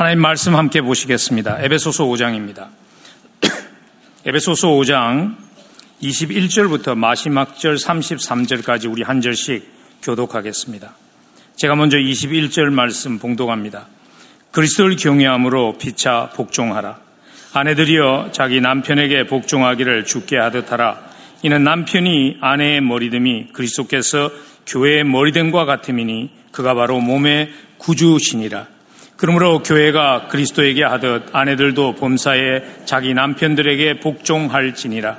하나님 말씀 함께 보시겠습니다. 에베소서 5장입니다. 에베소서 5장 21절부터 마지막 절 33절까지 우리 한 절씩 교독하겠습니다. 제가 먼저 21절 말씀 봉독합니다. 그리스도를 경외함으로 피차 복종하라. 아내들이여 자기 남편에게 복종하기를 죽게 하듯 하라. 이는 남편이 아내의 머리됨이 그리스도께서 교회의 머리됨과 같음이니 그가 바로 몸의 구주시니라. 그러므로 교회가 그리스도에게 하듯 아내들도 범사에 자기 남편들에게 복종할지니라.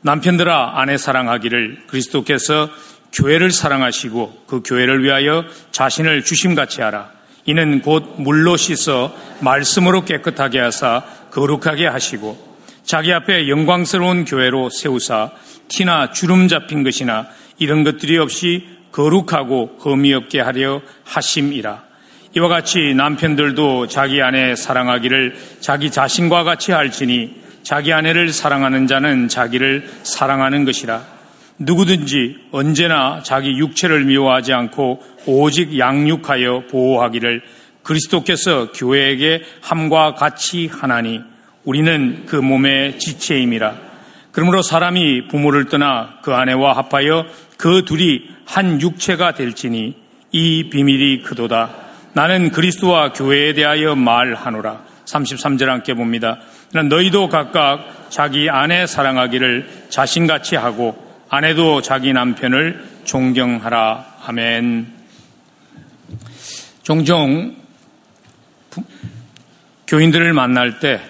남편들아 아내 사랑하기를 그리스도께서 교회를 사랑하시고 그 교회를 위하여 자신을 주심같이 하라. 이는 곧 물로 씻어 말씀으로 깨끗하게 하사 거룩하게 하시고 자기 앞에 영광스러운 교회로 세우사 티나 주름 잡힌 것이나 이런 것들이 없이 거룩하고 흠이 없게 하려 하심이라. 이와 같이 남편들도 자기 아내 사랑하기를 자기 자신과 같이 할지니 자기 아내를 사랑하는 자는 자기를 사랑하는 것이라. 누구든지 언제나 자기 육체를 미워하지 않고 오직 양육하여 보호하기를 그리스도께서 교회에게 함과 같이 하나니 우리는 그 몸의 지체임이라. 그러므로 사람이 부모를 떠나 그 아내와 합하여 그 둘이 한 육체가 될지니 이 비밀이 크도다. 나는 그리스도와 교회에 대하여 말하노라. 33절 함께 봅니다. 너희도 각각 자기 아내 사랑하기를 자신같이 하고 아내도 자기 남편을 존경하라. 아멘. 종종 부, 교인들을 만날 때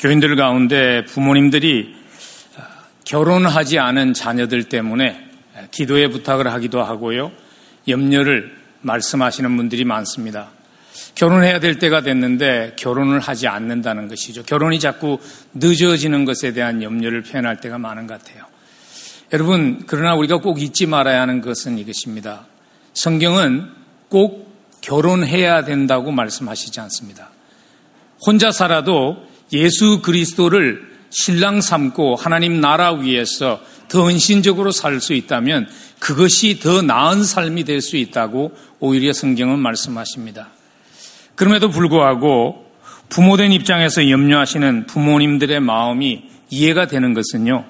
교인들 가운데 부모님들이 결혼하지 않은 자녀들 때문에 기도의 부탁을 하기도 하고요. 염려를 말씀하시는 분들이 많습니다. 결혼해야 될 때가 됐는데 결혼을 하지 않는다는 것이죠. 결혼이 자꾸 늦어지는 것에 대한 염려를 표현할 때가 많은 것 같아요. 여러분, 그러나 우리가 꼭 잊지 말아야 하는 것은 이것입니다. 성경은 꼭 결혼해야 된다고 말씀하시지 않습니다. 혼자 살아도 예수 그리스도를 신랑 삼고 하나님 나라 위에서 더 헌신적으로 살 수 있다면 그것이 더 나은 삶이 될 수 있다고 오히려 성경은 말씀하십니다. 그럼에도 불구하고 부모된 입장에서 염려하시는 부모님들의 마음이 이해가 되는 것은요.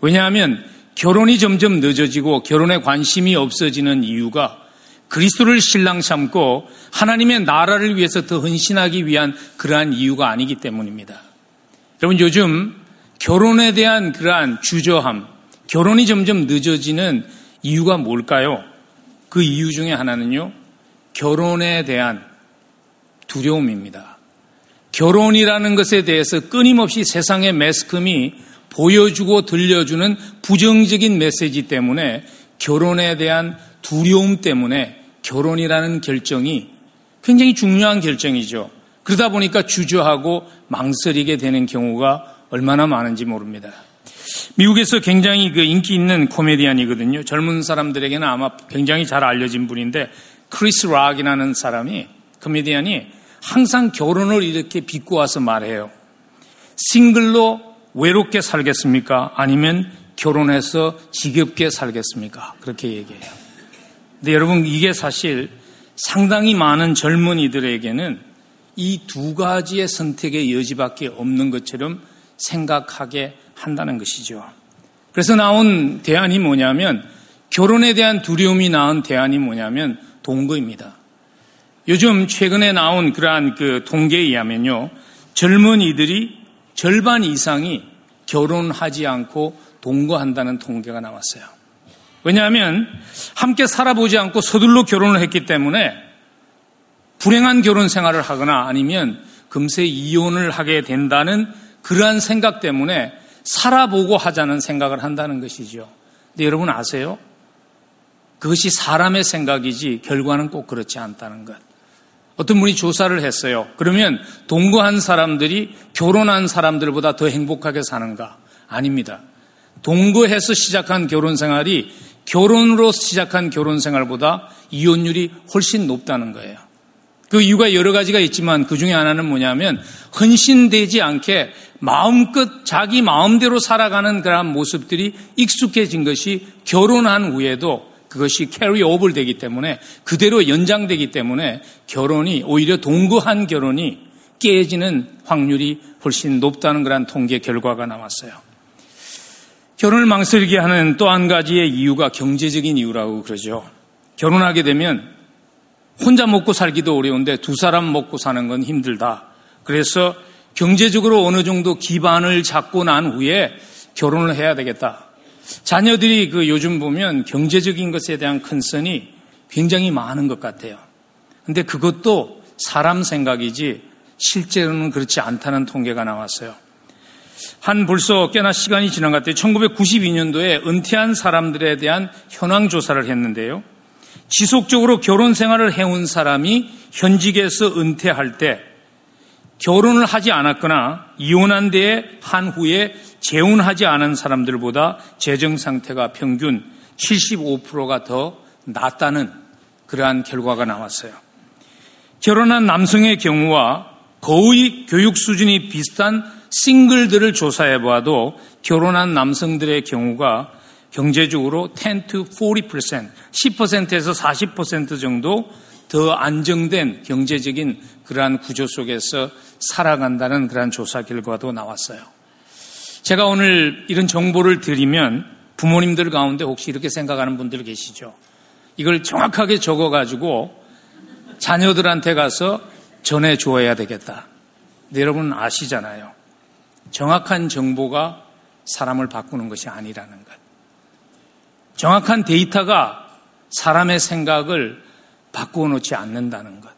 왜냐하면 결혼이 점점 늦어지고 결혼에 관심이 없어지는 이유가 그리스도를 신랑 삼고 하나님의 나라를 위해서 더 헌신하기 위한 그러한 이유가 아니기 때문입니다. 여러분 요즘 결혼에 대한 그러한 주저함, 결혼이 점점 늦어지는 이유가 뭘까요? 그 이유 중에 하나는요, 결혼에 대한 두려움입니다. 결혼이라는 것에 대해서 끊임없이 세상의 매스컴이 보여주고 들려주는 부정적인 메시지 때문에 결혼에 대한 두려움 때문에 결혼이라는 결정이 굉장히 중요한 결정이죠. 그러다 보니까 주저하고 망설이게 되는 경우가 얼마나 많은지 모릅니다. 미국에서 굉장히 그 인기 있는 코미디언이거든요. 젊은 사람들에게는 아마 굉장히 잘 알려진 분인데 크리스 락이라는 사람이 코미디언이 항상 결혼을 이렇게 빚고 와서 말해요. 싱글로 외롭게 살겠습니까? 아니면 결혼해서 지겹게 살겠습니까? 그렇게 얘기해요. 근데 여러분 이게 사실 상당히 많은 젊은이들에게는 이 두 가지의 선택의 여지밖에 없는 것처럼 생각하게 한다는 것이죠. 그래서 나온 대안이 뭐냐면 결혼에 대한 두려움이 나온 대안이 뭐냐면 동거입니다. 요즘 최근에 나온 그러한 그 통계에 의하면요. 젊은이들이 절반 이상이 결혼하지 않고 동거한다는 통계가 나왔어요. 왜냐하면 함께 살아보지 않고 서둘러 결혼을 했기 때문에 불행한 결혼 생활을 하거나 아니면 금세 이혼을 하게 된다는 그러한 생각 때문에 살아보고 하자는 생각을 한다는 것이죠. 근데 여러분 아세요? 그것이 사람의 생각이지 결과는 꼭 그렇지 않다는 것. 어떤 분이 조사를 했어요. 그러면 동거한 사람들이 결혼한 사람들보다 더 행복하게 사는가? 아닙니다. 동거해서 시작한 결혼 생활이 결혼으로 시작한 결혼 생활보다 이혼율이 훨씬 높다는 거예요. 그 이유가 여러 가지가 있지만 그 중에 하나는 뭐냐면 헌신되지 않게 마음껏 자기 마음대로 살아가는 그러한 모습들이 익숙해진 것이 결혼한 후에도 그것이 carry over 되기 때문에 그대로 연장되기 때문에 결혼이 오히려 동거한 결혼이 깨지는 확률이 훨씬 높다는 그런 통계 결과가 나왔어요. 결혼을 망설이게 하는 또 한 가지의 이유가 경제적인 이유라고 그러죠. 결혼하게 되면 혼자 먹고 살기도 어려운데 두 사람 먹고 사는 건 힘들다. 그래서 경제적으로 어느 정도 기반을 잡고 난 후에 결혼을 해야 되겠다. 자녀들이 그 요즘 보면 경제적인 것에 대한 컨선이 굉장히 많은 것 같아요. 근데 그것도 사람 생각이지 실제로는 그렇지 않다는 통계가 나왔어요. 한 벌써 꽤나 시간이 지난 것 같아요. 1992년도에 은퇴한 사람들에 대한 현황 조사를 했는데요. 지속적으로 결혼 생활을 해온 사람이 현직에서 은퇴할 때 결혼을 하지 않았거나 이혼한 데에 한 후에 재혼하지 않은 사람들보다 재정 상태가 평균 75%가 더 낫다는 그러한 결과가 나왔어요. 결혼한 남성의 경우와 거의 교육 수준이 비슷한 싱글들을 조사해 봐도 결혼한 남성들의 경우가 경제적으로 10 to 40%, 10%에서 40% 정도 더 안정된 경제적인 그러한 구조 속에서 살아간다는 그러한 조사 결과도 나왔어요. 제가 오늘 이런 정보를 드리면 부모님들 가운데 혹시 이렇게 생각하는 분들 계시죠? 이걸 정확하게 적어가지고 자녀들한테 가서 전해줘야 되겠다. 네, 여러분 아시잖아요. 정확한 정보가 사람을 바꾸는 것이 아니라는 것. 정확한 데이터가 사람의 생각을 바꾸어 놓지 않는다는 것.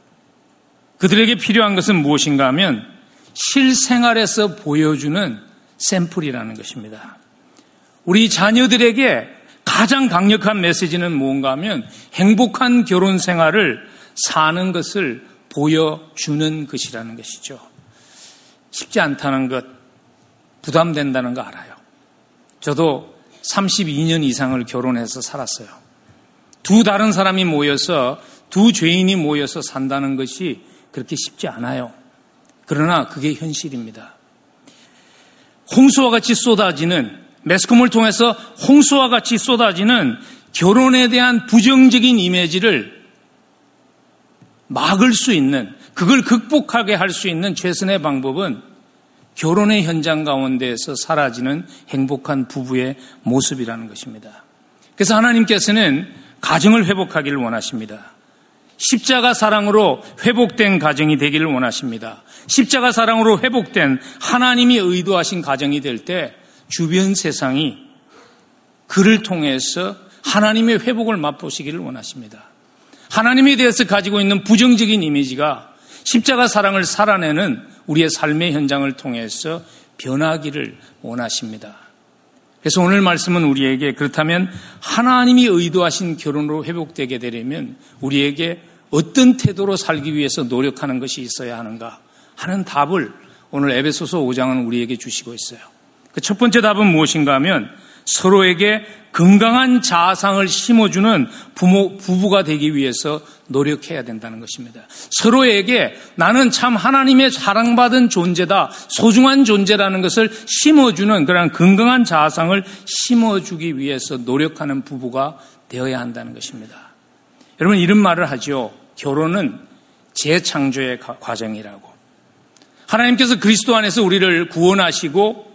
그들에게 필요한 것은 무엇인가 하면 실생활에서 보여주는 샘플이라는 것입니다. 우리 자녀들에게 가장 강력한 메시지는 무언가 하면 행복한 결혼 생활을 사는 것을 보여주는 것이라는 것이죠. 쉽지 않다는 것, 부담된다는 거 알아요. 저도 32년 이상을 결혼해서 살았어요. 두 다른 사람이 모여서 두 죄인이 모여서 산다는 것이 그렇게 쉽지 않아요. 그러나 그게 현실입니다. 홍수와 같이 쏟아지는 매스컴을 통해서 홍수와 같이 쏟아지는 결혼에 대한 부정적인 이미지를 막을 수 있는 그걸 극복하게 할 수 있는 최선의 방법은 결혼의 현장 가운데에서 사라지는 행복한 부부의 모습이라는 것입니다. 그래서 하나님께서는 가정을 회복하기를 원하십니다. 십자가 사랑으로 회복된 가정이 되기를 원하십니다. 십자가 사랑으로 회복된 하나님이 의도하신 가정이 될 때 주변 세상이 그를 통해서 하나님의 회복을 맛보시기를 원하십니다. 하나님에 대해서 가지고 있는 부정적인 이미지가 십자가 사랑을 살아내는 우리의 삶의 현장을 통해서 변하기를 원하십니다. 그래서 오늘 말씀은 우리에게 그렇다면 하나님이 의도하신 결혼으로 회복되게 되려면 우리에게 어떤 태도로 살기 위해서 노력하는 것이 있어야 하는가 하는 답을 오늘 에베소서 5장은 우리에게 주시고 있어요. 그 첫 번째 답은 무엇인가 하면 서로에게 건강한 자아상을 심어주는 부모, 부부가 되기 위해서 노력해야 된다는 것입니다. 서로에게 나는 참 하나님의 사랑받은 존재다, 소중한 존재라는 것을 심어주는 그런 건강한 자아상을 심어주기 위해서 노력하는 부부가 되어야 한다는 것입니다. 여러분 이런 말을 하죠. 결혼은 재창조의 과정이라고. 하나님께서 그리스도 안에서 우리를 구원하시고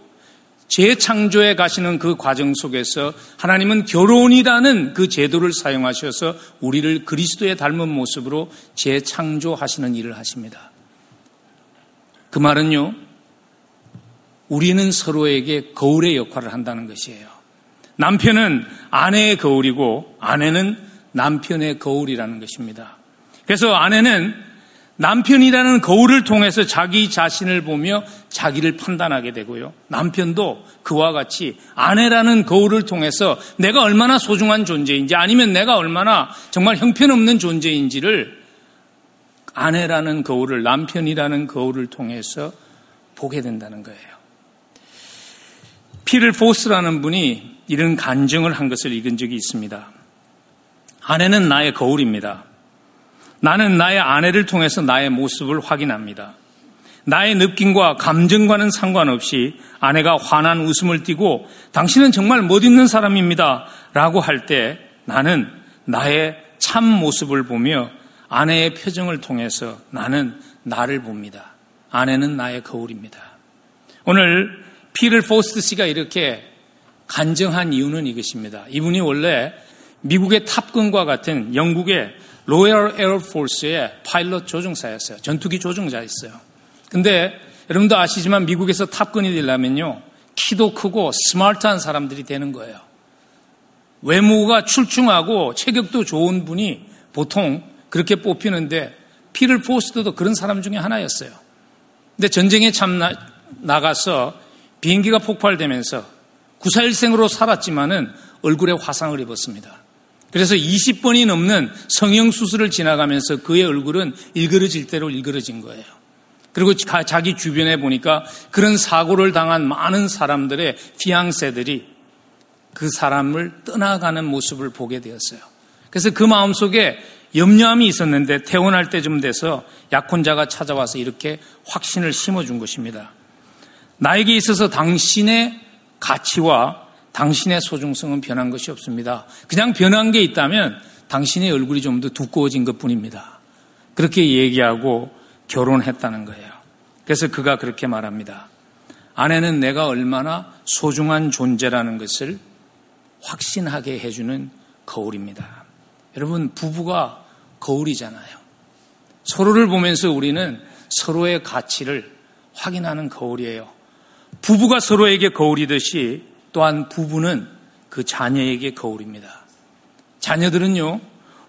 재창조에 가시는 그 과정 속에서 하나님은 결혼이라는 그 제도를 사용하셔서 우리를 그리스도에 닮은 모습으로 재창조하시는 일을 하십니다. 그 말은요, 우리는 서로에게 거울의 역할을 한다는 것이에요. 남편은 아내의 거울이고 아내는 남편의 거울이라는 것입니다. 그래서 아내는 남편이라는 거울을 통해서 자기 자신을 보며 자기를 판단하게 되고요. 남편도 그와 같이 아내라는 거울을 통해서 내가 얼마나 소중한 존재인지 아니면 내가 얼마나 정말 형편없는 존재인지를 아내라는 거울을 남편이라는 거울을 통해서 보게 된다는 거예요. 피를 포스라는 분이 이런 간증을 한 것을 읽은 적이 있습니다. 아내는 나의 거울입니다. 나는 나의 아내를 통해서 나의 모습을 확인합니다. 나의 느낌과 감정과는 상관없이 아내가 환한 웃음을 띠고 당신은 정말 멋있는 사람입니다. 라고 할 때 나는 나의 참 모습을 보며 아내의 표정을 통해서 나는 나를 봅니다. 아내는 나의 거울입니다. 오늘 피터 포스터 씨가 이렇게 간증한 이유는 이것입니다. 이분이 원래 미국의 Top Gun과 같은 영국의 Royal Air Force의 파일럿 조종사였어요. 전투기 조종자였어요. 근데 여러분도 아시지만 미국에서 Top Gun이 되려면요. 키도 크고 스마트한 사람들이 되는 거예요. 외모가 출중하고 체격도 좋은 분이 보통 그렇게 뽑히는데 피를 포스트도 그런 사람 중에 하나였어요. 근데 전쟁에 참 나, 나가서 비행기가 폭발되면서 구사일생으로 살았지만은 얼굴에 화상을 입었습니다. 그래서 20번이 넘는 성형 수술을 지나가면서 그의 얼굴은 일그러질 대로 일그러진 거예요. 그리고 자기 주변에 보니까 그런 사고를 당한 많은 사람들의 피앙세들이 그 사람을 떠나가는 모습을 보게 되었어요. 그래서 그 마음속에 염려함이 있었는데 퇴원할 때쯤 돼서 약혼자가 찾아와서 이렇게 확신을 심어준 것입니다. 나에게 있어서 당신의 가치와 당신의 소중성은 변한 것이 없습니다. 그냥 변한 게 있다면 당신의 얼굴이 좀 더 두꺼워진 것 뿐입니다. 그렇게 얘기하고 결혼했다는 거예요. 그래서 그가 그렇게 말합니다. 아내는 내가 얼마나 소중한 존재라는 것을 확신하게 해주는 거울입니다. 여러분, 부부가 거울이잖아요. 서로를 보면서 우리는 서로의 가치를 확인하는 거울이에요. 부부가 서로에게 거울이듯이 또한 부부는 그 자녀에게 거울입니다. 자녀들은요,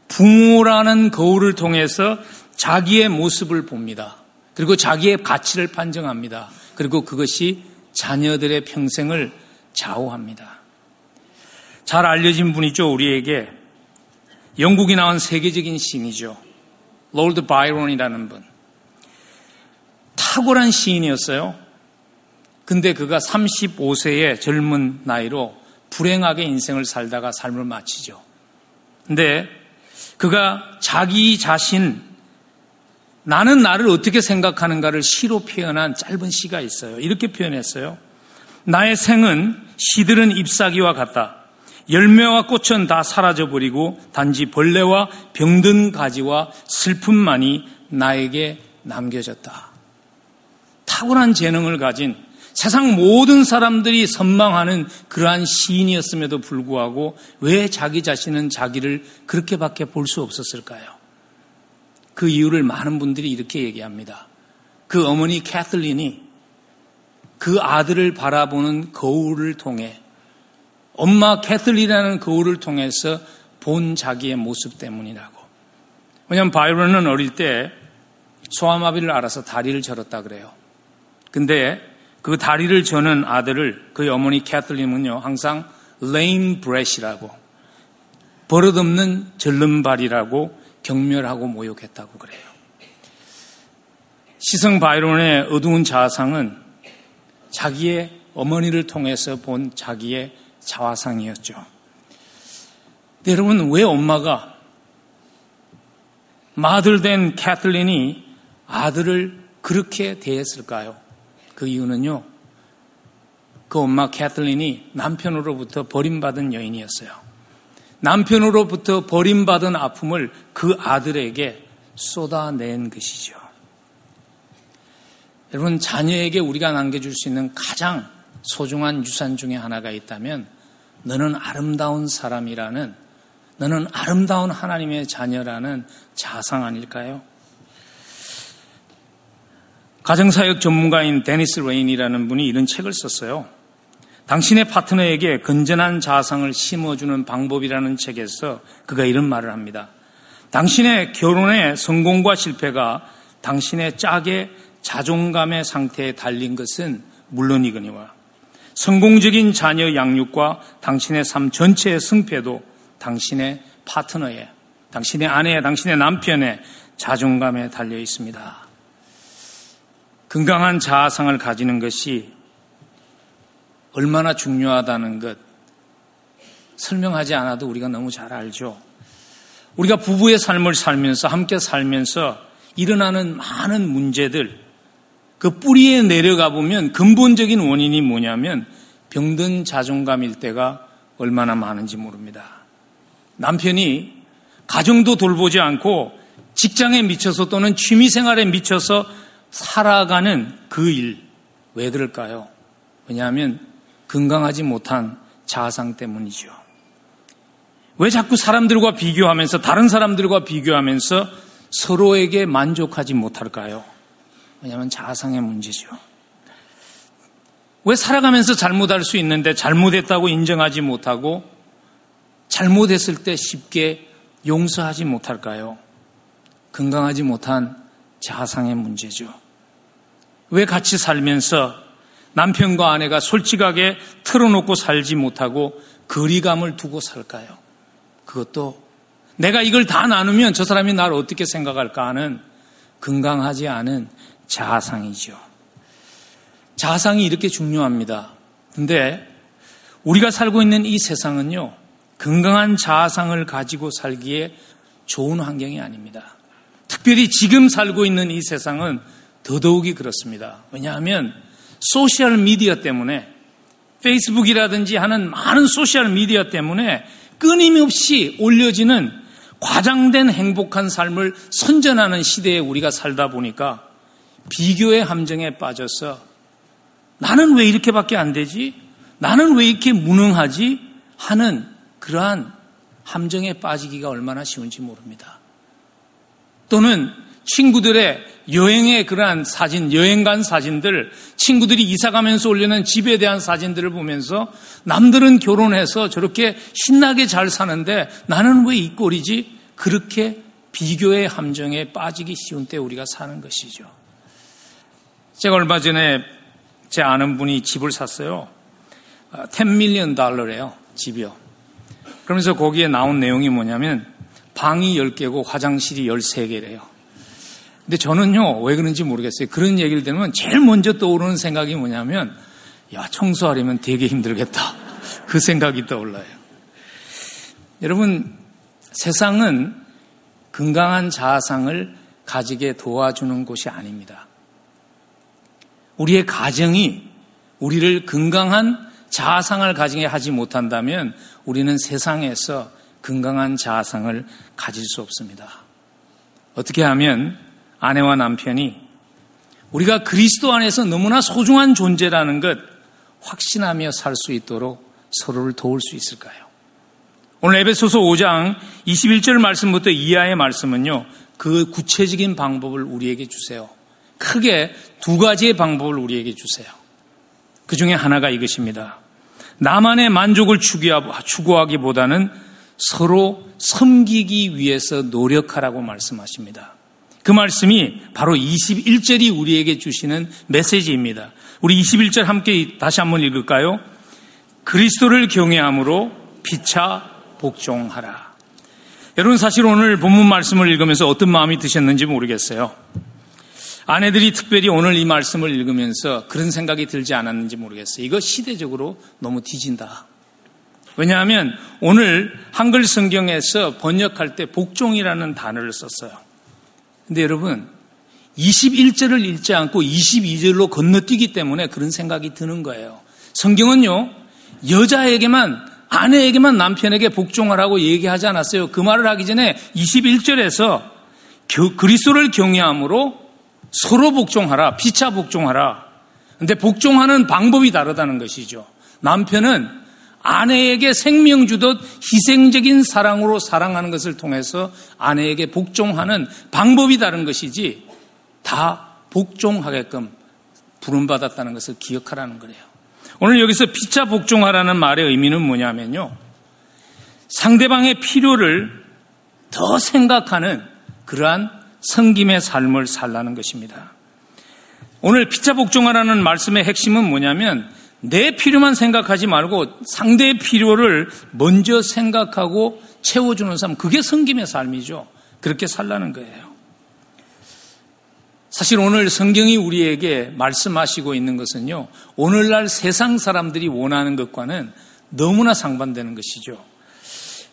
부모라는 거울을 통해서 자기의 모습을 봅니다. 그리고 자기의 가치를 판정합니다. 그리고 그것이 자녀들의 평생을 좌우합니다. 잘 알려진 분이죠, 우리에게. 영국이 나온 세계적인 시인이죠. Lord Byron이라는 분. 탁월한 시인이었어요. 근데 그가 35세의 젊은 나이로 불행하게 인생을 살다가 삶을 마치죠. 근데 그가 자기 자신, 나는 나를 어떻게 생각하는가를 시로 표현한 짧은 시가 있어요. 이렇게 표현했어요. 나의 생은 시들은 잎사귀와 같다. 열매와 꽃은 다 사라져버리고 단지 벌레와 병든 가지와 슬픔만이 나에게 남겨졌다. 탁월한 재능을 가진 세상 모든 사람들이 선망하는 그러한 시인이었음에도 불구하고 왜 자기 자신은 자기를 그렇게밖에 볼 수 없었을까요? 그 이유를 많은 분들이 이렇게 얘기합니다. 그 어머니 캐틀린이 그 아들을 바라보는 거울을 통해 엄마 캐틀린이라는 거울을 통해서 본 자기의 모습 때문이라고. 왜냐하면 바이런은 어릴 때 소아마비를 알아서 다리를 절었다 그래요. 근데 그 다리를 저는 아들을 그의 어머니 캐틀린은요 항상 lame breast이라고 버릇없는 절름발이라고 경멸하고 모욕했다고 그래요. 시성 바이론의 어두운 자아상은 자기의 어머니를 통해서 본 자기의 자화상이었죠. 여러분 왜 엄마가 마들된 캐틀린이 아들을 그렇게 대했을까요? 그 이유는요. 그 엄마 캐틀린이 남편으로부터 버림받은 여인이었어요. 남편으로부터 버림받은 아픔을 그 아들에게 쏟아낸 것이죠. 여러분, 자녀에게 우리가 남겨줄 수 있는 가장 소중한 유산 중에 하나가 있다면 너는 아름다운 사람이라는 너는 아름다운 하나님의 자녀라는 자아상 아닐까요? 가정사역 전문가인 데니스 레이니라는 분이 이런 책을 썼어요. 당신의 파트너에게 건전한 자아상을 심어주는 방법이라는 책에서 그가 이런 말을 합니다. 당신의 결혼의 성공과 실패가 당신의 짝의 자존감의 상태에 달린 것은 물론이거니와 성공적인 자녀 양육과 당신의 삶 전체의 승패도 당신의 파트너의, 당신의 아내의, 당신의 남편의 자존감에 달려 있습니다. 건강한 자아상을 가지는 것이 얼마나 중요하다는 것 설명하지 않아도 우리가 너무 잘 알죠. 우리가 부부의 삶을 살면서 함께 살면서 일어나는 많은 문제들 그 뿌리에 내려가 보면 근본적인 원인이 뭐냐면 병든 자존감일 때가 얼마나 많은지 모릅니다. 남편이 가정도 돌보지 않고 직장에 미쳐서 또는 취미 생활에 미쳐서 살아가는 그 일, 왜 그럴까요? 왜냐하면 건강하지 못한 자아상 때문이죠. 왜 자꾸 사람들과 비교하면서, 다른 사람들과 비교하면서 서로에게 만족하지 못할까요? 왜냐하면 자아상의 문제죠. 왜 살아가면서 잘못할 수 있는데 잘못했다고 인정하지 못하고 잘못했을 때 쉽게 용서하지 못할까요? 건강하지 못한 자상의 문제죠. 왜 같이 살면서 남편과 아내가 솔직하게 틀어놓고 살지 못하고 거리감을 두고 살까요? 그것도 내가 이걸 다 나누면 저 사람이 나를 어떻게 생각할까 하는 건강하지 않은 자상이죠. 자상이 이렇게 중요합니다. 근데 우리가 살고 있는 이 세상은요, 건강한 자아상을 가지고 살기에 좋은 환경이 아닙니다. 특별히 지금 살고 있는 이 세상은 더더욱이 그렇습니다. 왜냐하면 소셜 미디어 때문에 페이스북이라든지 하는 많은 소셜 미디어 때문에 끊임없이 올려지는 과장된 행복한 삶을 선전하는 시대에 우리가 살다 보니까 비교의 함정에 빠져서 나는 왜 이렇게밖에 안 되지? 나는 왜 이렇게 무능하지? 하는 그러한 함정에 빠지기가 얼마나 쉬운지 모릅니다. 또는 친구들의 여행의 그러한 사진, 여행 간 사진들, 친구들이 이사 가면서 올리는 집에 대한 사진들을 보면서 남들은 결혼해서 저렇게 신나게 잘 사는데 나는 왜 이 꼴이지? 그렇게 비교의 함정에 빠지기 쉬운 때 우리가 사는 것이죠. 제가 얼마 전에 제 아는 분이 집을 샀어요. 10 밀리언 달러래요, 집이요. 그러면서 거기에 나온 내용이 뭐냐면 방이 10개고 화장실이 13개래요. 근데 저는요, 왜 그런지 모르겠어요. 그런 얘기를 들으면 제일 먼저 떠오르는 생각이 뭐냐면, 야, 청소하려면 되게 힘들겠다. 그 생각이 떠올라요. 여러분, 세상은 건강한 자아상을 가지게 도와주는 곳이 아닙니다. 우리의 가정이 우리를 건강한 자아상을 가지게 하지 못한다면 우리는 세상에서 건강한 자아상을 가질 수 없습니다. 어떻게 하면 아내와 남편이 우리가 그리스도 안에서 너무나 소중한 존재라는 것 확신하며 살 수 있도록 서로를 도울 수 있을까요? 오늘 에베소서 5장 21절 말씀부터 이하의 말씀은요, 그 구체적인 방법을 우리에게 주세요. 크게 두 가지의 방법을 우리에게 주세요. 그 중에 하나가 이것입니다. 나만의 만족을 추구하기보다는 서로 섬기기 위해서 노력하라고 말씀하십니다. 그 말씀이 바로 21절이 우리에게 주시는 메시지입니다. 우리 21절 함께 다시 한번 읽을까요? 그리스도를 경외함으로 피차 복종하라. 여러분 사실 오늘 본문 말씀을 읽으면서 어떤 마음이 드셨는지 모르겠어요. 아내들이 특별히 오늘 이 말씀을 읽으면서 그런 생각이 들지 않았는지 모르겠어요. 이거 시대적으로 너무 뒤진다. 왜냐하면 오늘 한글 성경에서 번역할 때 복종이라는 단어를 썼어요. 근데 여러분, 21절을 읽지 않고 22절로 건너뛰기 때문에 그런 생각이 드는 거예요. 성경은요, 여자에게만, 아내에게만 남편에게 복종하라고 얘기하지 않았어요. 그 말을 하기 전에 21절에서 그리스도를 경외함으로 서로 복종하라, 피차 복종하라. 근데 복종하는 방법이 다르다는 것이죠. 남편은 아내에게 생명 주듯 희생적인 사랑으로 사랑하는 것을 통해서 아내에게 복종하는 방법이 다른 것이지 다 복종하게끔 부름받았다는 것을 기억하라는 거예요. 오늘 여기서 피차 복종하라는 말의 의미는 뭐냐면요. 상대방의 필요를 더 생각하는 그러한 성김의 삶을 살라는 것입니다. 오늘 피차 복종하라는 말씀의 핵심은 뭐냐면 내 필요만 생각하지 말고 상대의 필요를 먼저 생각하고 채워주는 삶, 그게 성김의 삶이죠. 그렇게 살라는 거예요. 사실 오늘 성경이 우리에게 말씀하시고 있는 것은요, 오늘날 세상 사람들이 원하는 것과는 너무나 상반되는 것이죠.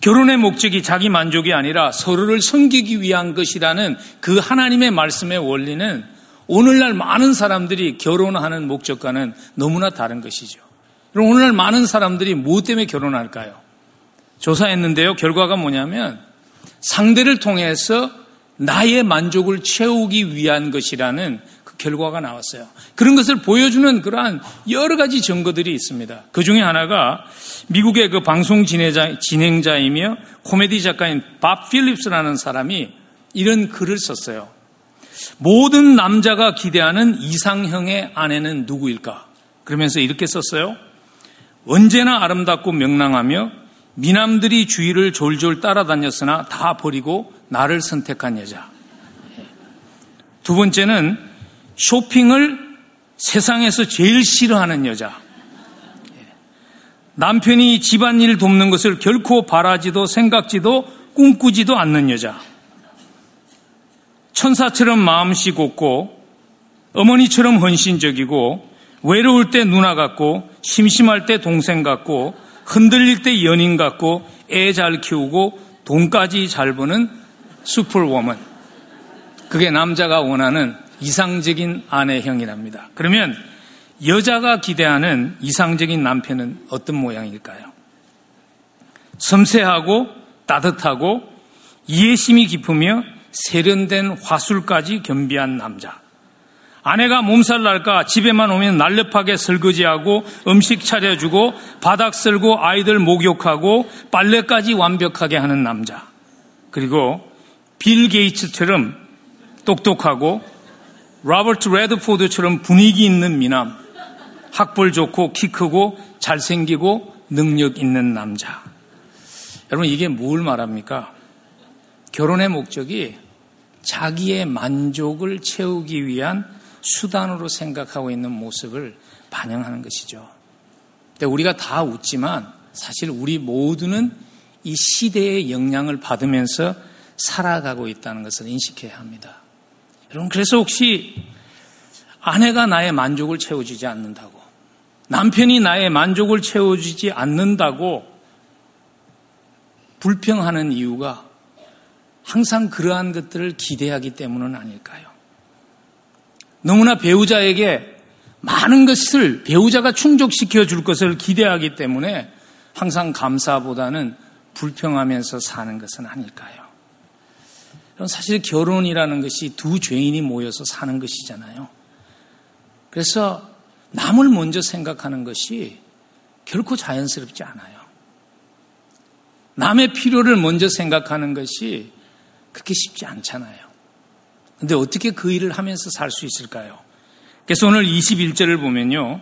결혼의 목적이 자기 만족이 아니라 서로를 섬기기 위한 것이라는 그 하나님의 말씀의 원리는 오늘날 많은 사람들이 결혼하는 목적과는 너무나 다른 것이죠. 그럼 오늘날 많은 사람들이 무엇 때문에 결혼할까요? 조사했는데요. 결과가 뭐냐면 상대를 통해서 나의 만족을 채우기 위한 것이라는 그 결과가 나왔어요. 그런 것을 보여주는 그러한 여러 가지 증거들이 있습니다. 그 중에 하나가 미국의 그 방송 진행자, 진행자이며 코미디 작가인 밥 필립스라는 사람이 이런 글을 썼어요. 모든 남자가 기대하는 이상형의 아내는 누구일까? 그러면서 이렇게 썼어요. 언제나 아름답고 명랑하며 미남들이 주위를 졸졸 따라다녔으나 다 버리고 나를 선택한 여자. 두 번째는 쇼핑을 세상에서 제일 싫어하는 여자. 남편이 집안일 돕는 것을 결코 바라지도 생각지도 꿈꾸지도 않는 여자. 천사처럼 마음씨 곱고 어머니처럼 헌신적이고 외로울 때 누나 같고 심심할 때 동생 같고 흔들릴 때 연인 같고 애 잘 키우고 돈까지 잘 버는 슈퍼워먼. 그게 남자가 원하는 이상적인 아내형이랍니다. 그러면 여자가 기대하는 이상적인 남편은 어떤 모양일까요? 섬세하고 따뜻하고 이해심이 깊으며 세련된 화술까지 겸비한 남자. 아내가 몸살 날까 집에만 오면 날렵하게 설거지하고 음식 차려주고 바닥 쓸고 아이들 목욕하고 빨래까지 완벽하게 하는 남자. 그리고 빌 게이츠처럼 똑똑하고 로버트 레드포드처럼 분위기 있는 미남. 학벌 좋고 키 크고 잘생기고 능력 있는 남자. 여러분 이게 뭘 말합니까? 결혼의 목적이 자기의 만족을 채우기 위한 수단으로 생각하고 있는 모습을 반영하는 것이죠. 근데 우리가 다 웃지만 사실 우리 모두는 이 시대의 영향을 받으면서 살아가고 있다는 것을 인식해야 합니다. 여러분, 그래서 혹시 아내가 나의 만족을 채워주지 않는다고, 남편이 나의 만족을 채워주지 않는다고 불평하는 이유가 항상 그러한 것들을 기대하기 때문은 아닐까요? 너무나 배우자에게 많은 것을 배우자가 충족시켜 줄 것을 기대하기 때문에 항상 감사보다는 불평하면서 사는 것은 아닐까요? 사실 결혼이라는 것이 두 죄인이 모여서 사는 것이잖아요. 그래서 남을 먼저 생각하는 것이 결코 자연스럽지 않아요. 남의 필요를 먼저 생각하는 것이 그렇게 쉽지 않잖아요. 근데 어떻게 그 일을 하면서 살 수 있을까요? 그래서 오늘 21절을 보면요.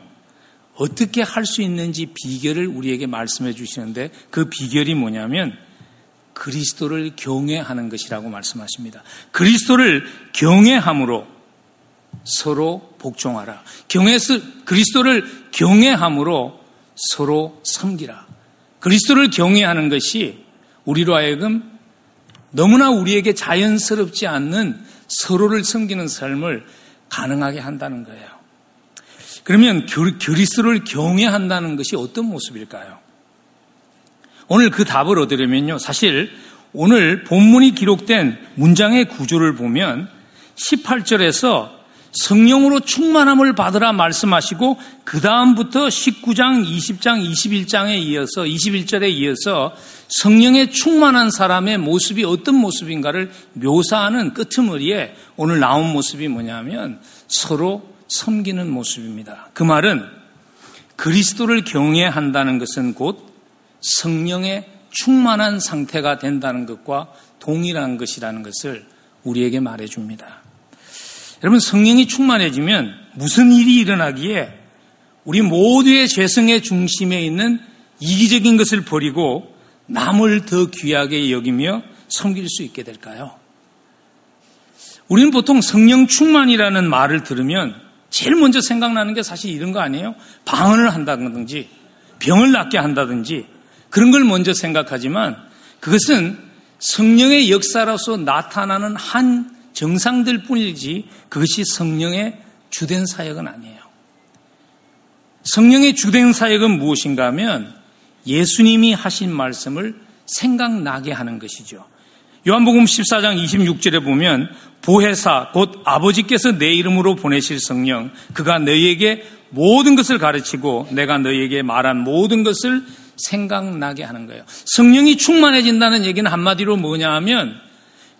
어떻게 할 수 있는지 비결을 우리에게 말씀해 주시는데 그 비결이 뭐냐면 그리스도를 경외하는 것이라고 말씀하십니다. 그리스도를 경외함으로 서로 복종하라. 경외서 그리스도를 경외함으로 서로 섬기라. 그리스도를 경외하는 것이 우리로 하여금 너무나 우리에게 자연스럽지 않는 서로를 섬기는 삶을 가능하게 한다는 거예요. 그러면 그리스도를 경외한다는 것이 어떤 모습일까요? 오늘 그 답을 얻으려면요. 사실 오늘 본문이 기록된 문장의 구조를 보면 18절에서 성령으로 충만함을 받으라 말씀하시고 그 다음부터 19장, 20장, 21장에 이어서 21절에 이어서 성령에 충만한 사람의 모습이 어떤 모습인가를 묘사하는 끄트머리에 오늘 나온 모습이 뭐냐면 서로 섬기는 모습입니다. 그 말은 그리스도를 경외한다는 것은 곧 성령에 충만한 상태가 된다는 것과 동일한 것이라는 것을 우리에게 말해줍니다. 여러분 성령이 충만해지면 무슨 일이 일어나기에 우리 모두의 죄성의 중심에 있는 이기적인 것을 버리고 남을 더 귀하게 여기며 섬길 수 있게 될까요? 우리는 보통 성령 충만이라는 말을 들으면 제일 먼저 생각나는 게 사실 이런 거 아니에요? 방언을 한다든지 병을 낫게 한다든지 그런 걸 먼저 생각하지만 그것은 성령의 역사로서 나타나는 한 정상들 뿐이지 그것이 성령의 주된 사역은 아니에요. 성령의 주된 사역은 무엇인가 하면 예수님이 하신 말씀을 생각나게 하는 것이죠. 요한복음 14장 26절에 보면 보혜사 곧 아버지께서 내 이름으로 보내실 성령 그가 너희에게 모든 것을 가르치고 내가 너희에게 말한 모든 것을 생각나게 하는 거예요. 성령이 충만해진다는 얘기는 한마디로 뭐냐 하면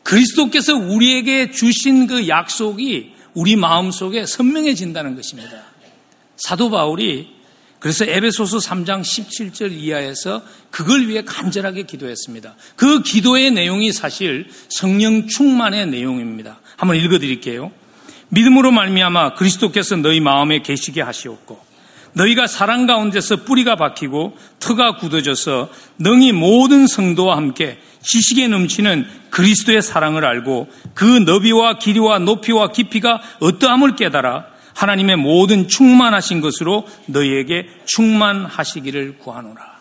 그리스도께서 우리에게 주신 그 약속이 우리 마음 속에 선명해진다는 것입니다. 사도 바울이 그래서 에베소서 3장 17절 이하에서 그걸 위해 간절하게 기도했습니다. 그 기도의 내용이 사실 성령 충만의 내용입니다. 한번 읽어 드릴게요. 믿음으로 말미암아 그리스도께서 너희 마음에 계시게 하시옵고 너희가 사랑 가운데서 뿌리가 박히고 터가 굳어져서 능히 모든 성도와 함께 지식에 넘치는 그리스도의 사랑을 알고 그 너비와 길이와 높이와 깊이가 어떠함을 깨달아 하나님의 모든 충만하신 것으로 너희에게 충만하시기를 구하노라.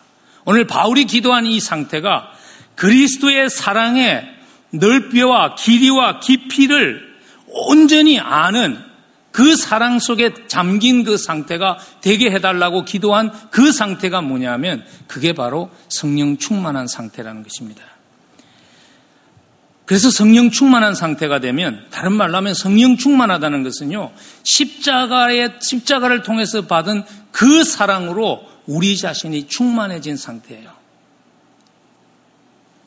오늘 바울이 기도한 이 상태가 그리스도의 사랑의 넓이와 길이와 깊이를 온전히 아는 그 사랑 속에 잠긴 그 상태가 되게 해달라고 기도한 그 상태가 뭐냐면 그게 바로 성령 충만한 상태라는 것입니다. 그래서 성령 충만한 상태가 되면 다른 말로 하면 성령 충만하다는 것은요 십자가의 십자가를 통해서 받은 그 사랑으로 우리 자신이 충만해진 상태예요.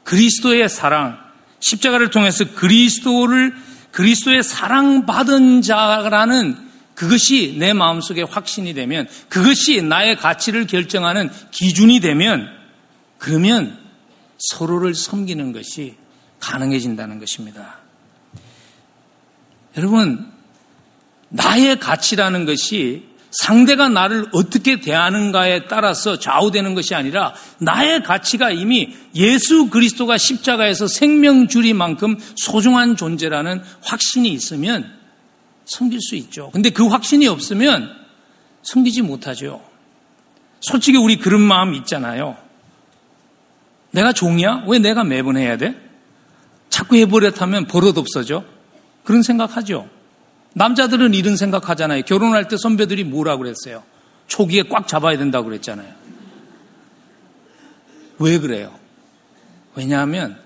그리스도의 사랑, 십자가를 통해서 그리스도를 그리스도의 사랑받은 자라는 그것이 내 마음속에 확신이 되면 그것이 나의 가치를 결정하는 기준이 되면 그러면 서로를 섬기는 것이 가능해진다는 것입니다. 여러분, 나의 가치라는 것이 상대가 나를 어떻게 대하는가에 따라서 좌우되는 것이 아니라 나의 가치가 이미 예수 그리스도가 십자가에서 생명 줄이만큼 소중한 존재라는 확신이 있으면 섬길 수 있죠. 근데 그 확신이 없으면 섬기지 못하죠. 솔직히 우리 그런 마음 있잖아요. 내가 종이야? 왜 내가 매번 해야 돼? 자꾸 해버렸다면 버릇 없어져? 그런 생각하죠. 남자들은 이런 생각하잖아요. 결혼할 때 선배들이 뭐라 그랬어요? 초기에 꽉 잡아야 된다고 그랬잖아요. 왜 그래요? 왜냐하면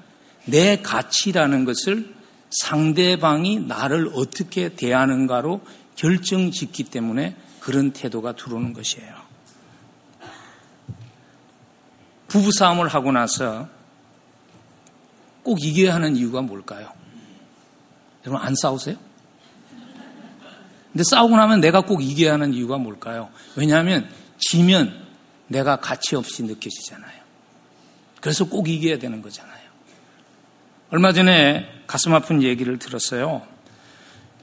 내 가치라는 것을 상대방이 나를 어떻게 대하는가로 결정 짓기 때문에 그런 태도가 들어오는 것이에요. 부부싸움을 하고 나서 꼭 이겨야 하는 이유가 뭘까요? 여러분, 안 싸우세요? 근데 싸우고 나면 내가 꼭 이겨야 하는 이유가 뭘까요? 왜냐하면 지면 내가 가치 없이 느껴지잖아요. 그래서 꼭 이겨야 되는 거잖아요. 얼마 전에 가슴 아픈 얘기를 들었어요.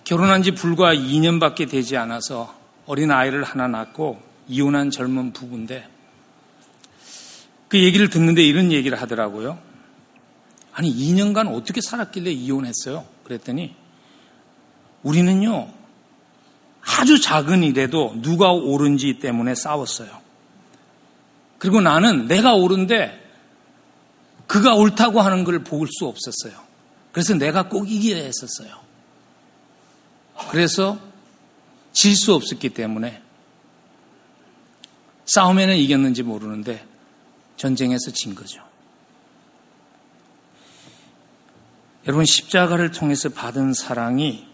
결혼한 지 불과 2년밖에 되지 않아서 어린 아이를 하나 낳고 이혼한 젊은 부부인데 그 얘기를 듣는데 이런 얘기를 하더라고요. 아니, 2년간 어떻게 살았길래 이혼했어요? 그랬더니 우리는요, 아주 작은 일에도 누가 옳은지 때문에 싸웠어요. 그리고 나는 내가 옳은데 그가 옳다고 하는 걸 볼 수 없었어요. 그래서 내가 꼭 이겨야 했었어요. 그래서 질 수 없었기 때문에 싸움에는 이겼는지 모르는데 전쟁에서 진 거죠. 여러분 십자가를 통해서 받은 사랑이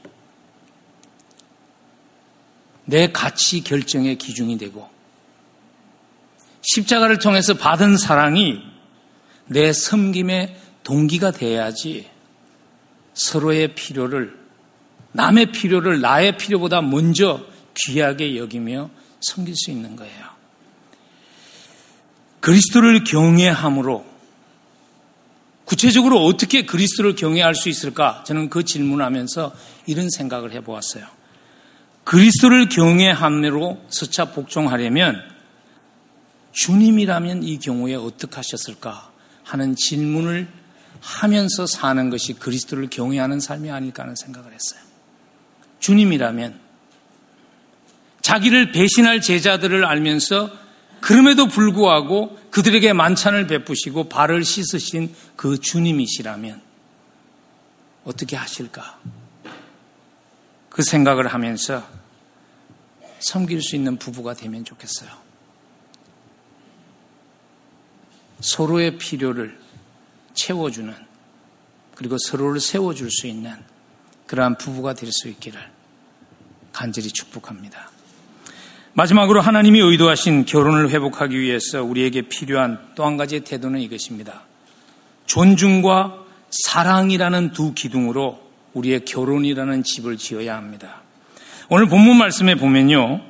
내 가치 결정의 기준이 되고 십자가를 통해서 받은 사랑이 내 섬김의 동기가 돼야지 서로의 필요를 남의 필요를 나의 필요보다 먼저 귀하게 여기며 섬길 수 있는 거예요. 그리스도를 경외함으로 구체적으로 어떻게 그리스도를 경외할 수 있을까? 저는 그 질문하면서 이런 생각을 해보았어요. 그리스도를 경외함으로 서차 복종하려면 주님이라면 이 경우에 어떻게 하셨을까 하는 질문을 하면서 사는 것이 그리스도를 경외하는 삶이 아닐까 하는 생각을 했어요. 주님이라면 자기를 배신할 제자들을 알면서 그럼에도 불구하고 그들에게 만찬을 베푸시고 발을 씻으신 그 주님이시라면 어떻게 하실까? 그 생각을 하면서 섬길 수 있는 부부가 되면 좋겠어요. 서로의 필요를 채워주는 그리고 서로를 세워줄 수 있는 그러한 부부가 될 수 있기를 간절히 축복합니다. 마지막으로 하나님이 의도하신 결혼을 회복하기 위해서 우리에게 필요한 또 한 가지의 태도는 이것입니다. 존중과 사랑이라는 두 기둥으로 우리의 결혼이라는 집을 지어야 합니다. 오늘 본문 말씀에 보면요.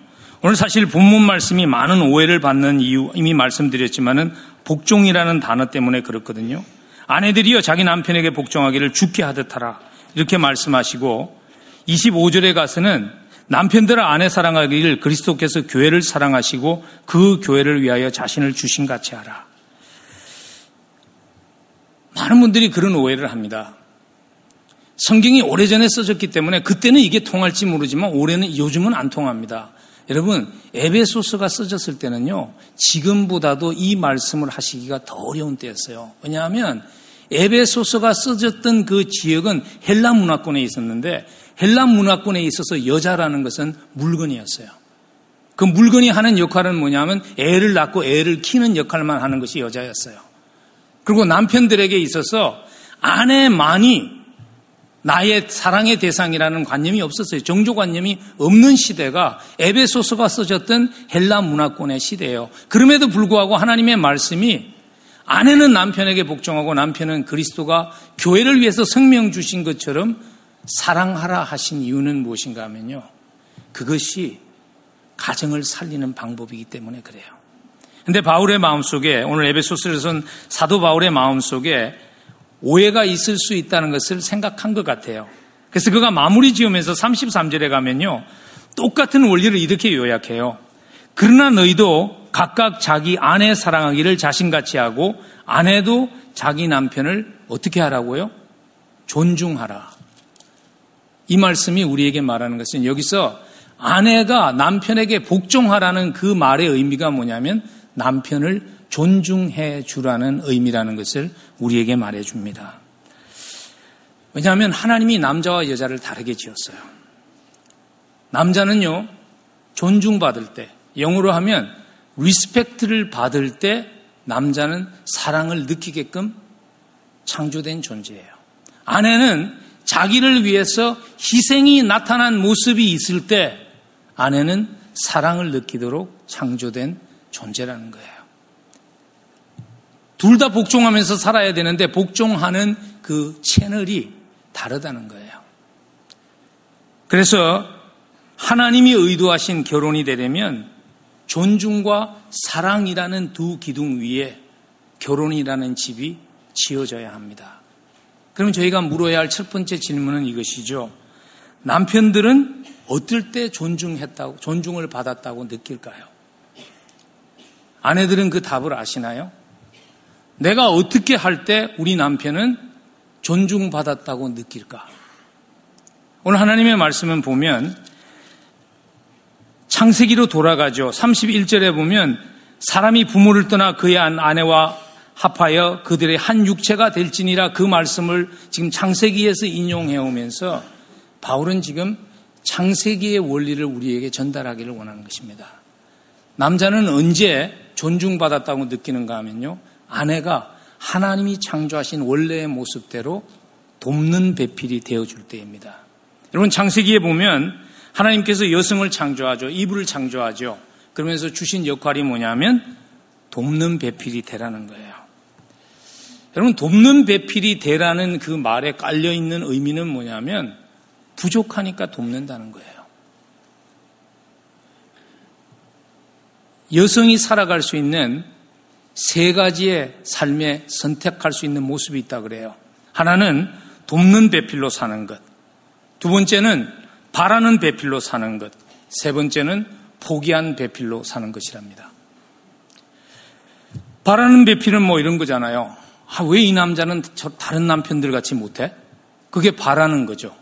오늘 사실 본문 말씀이 많은 오해를 받는 이유 이미 말씀드렸지만은 복종이라는 단어 때문에 그렇거든요. 아내들이여 자기 남편에게 복종하기를 죽게 하듯 하라. 이렇게 말씀하시고 25절에 가서는 남편들을 아내 사랑하기를 그리스도께서 교회를 사랑하시고 그 교회를 위하여 자신을 주신 같이 하라. 많은 분들이 그런 오해를 합니다. 성경이 오래전에 써졌기 때문에 그때는 이게 통할지 모르지만 올해는 요즘은 안 통합니다. 여러분 에베소서가 써졌을 때는요 지금보다도 이 말씀을 하시기가 더 어려운 때였어요. 왜냐하면 에베소서가 써졌던 그 지역은 헬라 문화권에 있었는데 헬라 문화권에 있어서 여자라는 것은 물건이었어요. 그 물건이 하는 역할은 뭐냐면 애를 낳고 애를 키는 역할만 하는 것이 여자였어요. 그리고 남편들에게 있어서 아내만이 나의 사랑의 대상이라는 관념이 없었어요. 정조관념이 없는 시대가 에베소서가 써졌던 헬라 문화권의 시대예요. 그럼에도 불구하고 하나님의 말씀이 아내는 남편에게 복종하고 남편은 그리스도가 교회를 위해서 생명 주신 것처럼 사랑하라 하신 이유는 무엇인가 하면요. 그것이 가정을 살리는 방법이기 때문에 그래요. 근데 바울의 마음속에 오늘 에베소서에서는 사도 바울의 마음속에 오해가 있을 수 있다는 것을 생각한 것 같아요. 그래서 그가 마무리 지으면서 33절에 가면요. 똑같은 원리를 이렇게 요약해요. 그러나 너희도 각각 자기 아내 사랑하기를 자신같이 하고 아내도 자기 남편을 어떻게 하라고요? 존중하라. 이 말씀이 우리에게 말하는 것은 여기서 아내가 남편에게 복종하라는 그 말의 의미가 뭐냐면 남편을 존중해 주라는 의미라는 것을 우리에게 말해 줍니다. 왜냐하면 하나님이 남자와 여자를 다르게 지었어요. 남자는요, 존중받을 때, 영어로 하면 respect를 받을 때 남자는 사랑을 느끼게끔 창조된 존재예요. 아내는 자기를 위해서 희생이 나타난 모습이 있을 때 아내는 사랑을 느끼도록 창조된 존재라는 거예요. 둘 다 복종하면서 살아야 되는데 복종하는 그 채널이 다르다는 거예요. 그래서 하나님이 의도하신 결혼이 되려면 존중과 사랑이라는 두 기둥 위에 결혼이라는 집이 지어져야 합니다. 그러면 저희가 물어야 할 첫 번째 질문은 이것이죠. 남편들은 어떨 때 존중했다고, 존중을 받았다고 느낄까요? 아내들은 그 답을 아시나요? 내가 어떻게 할 때 우리 남편은 존중받았다고 느낄까? 오늘 하나님의 말씀을 보면 창세기로 돌아가죠. 31절에 보면 사람이 부모를 떠나 그의 아내와 합하여 그들의 한 육체가 될지니라 그 말씀을 지금 창세기에서 인용해 오면서 바울은 지금 창세기의 원리를 우리에게 전달하기를 원하는 것입니다. 남자는 언제 존중받았다고 느끼는가 하면요. 아내가 하나님이 창조하신 원래의 모습대로 돕는 배필이 되어줄 때입니다. 여러분 창세기에 보면 하나님께서 여성을 창조하죠. 이불을 창조하죠. 그러면서 주신 역할이 뭐냐면 돕는 배필이 되라는 거예요. 여러분 돕는 배필이 되라는 그 말에 깔려 있는 의미는 뭐냐면 부족하니까 돕는다는 거예요. 여성이 살아갈 수 있는 세 가지의 삶에 선택할 수 있는 모습이 있다 그래요. 하나는 돕는 배필로 사는 것. 두 번째는 바라는 배필로 사는 것. 세 번째는 포기한 배필로 사는 것이랍니다. 바라는 배필은 뭐 이런 거잖아요. 아, 왜 이 남자는 저 다른 남편들 같이 못해? 그게 바라는 거죠.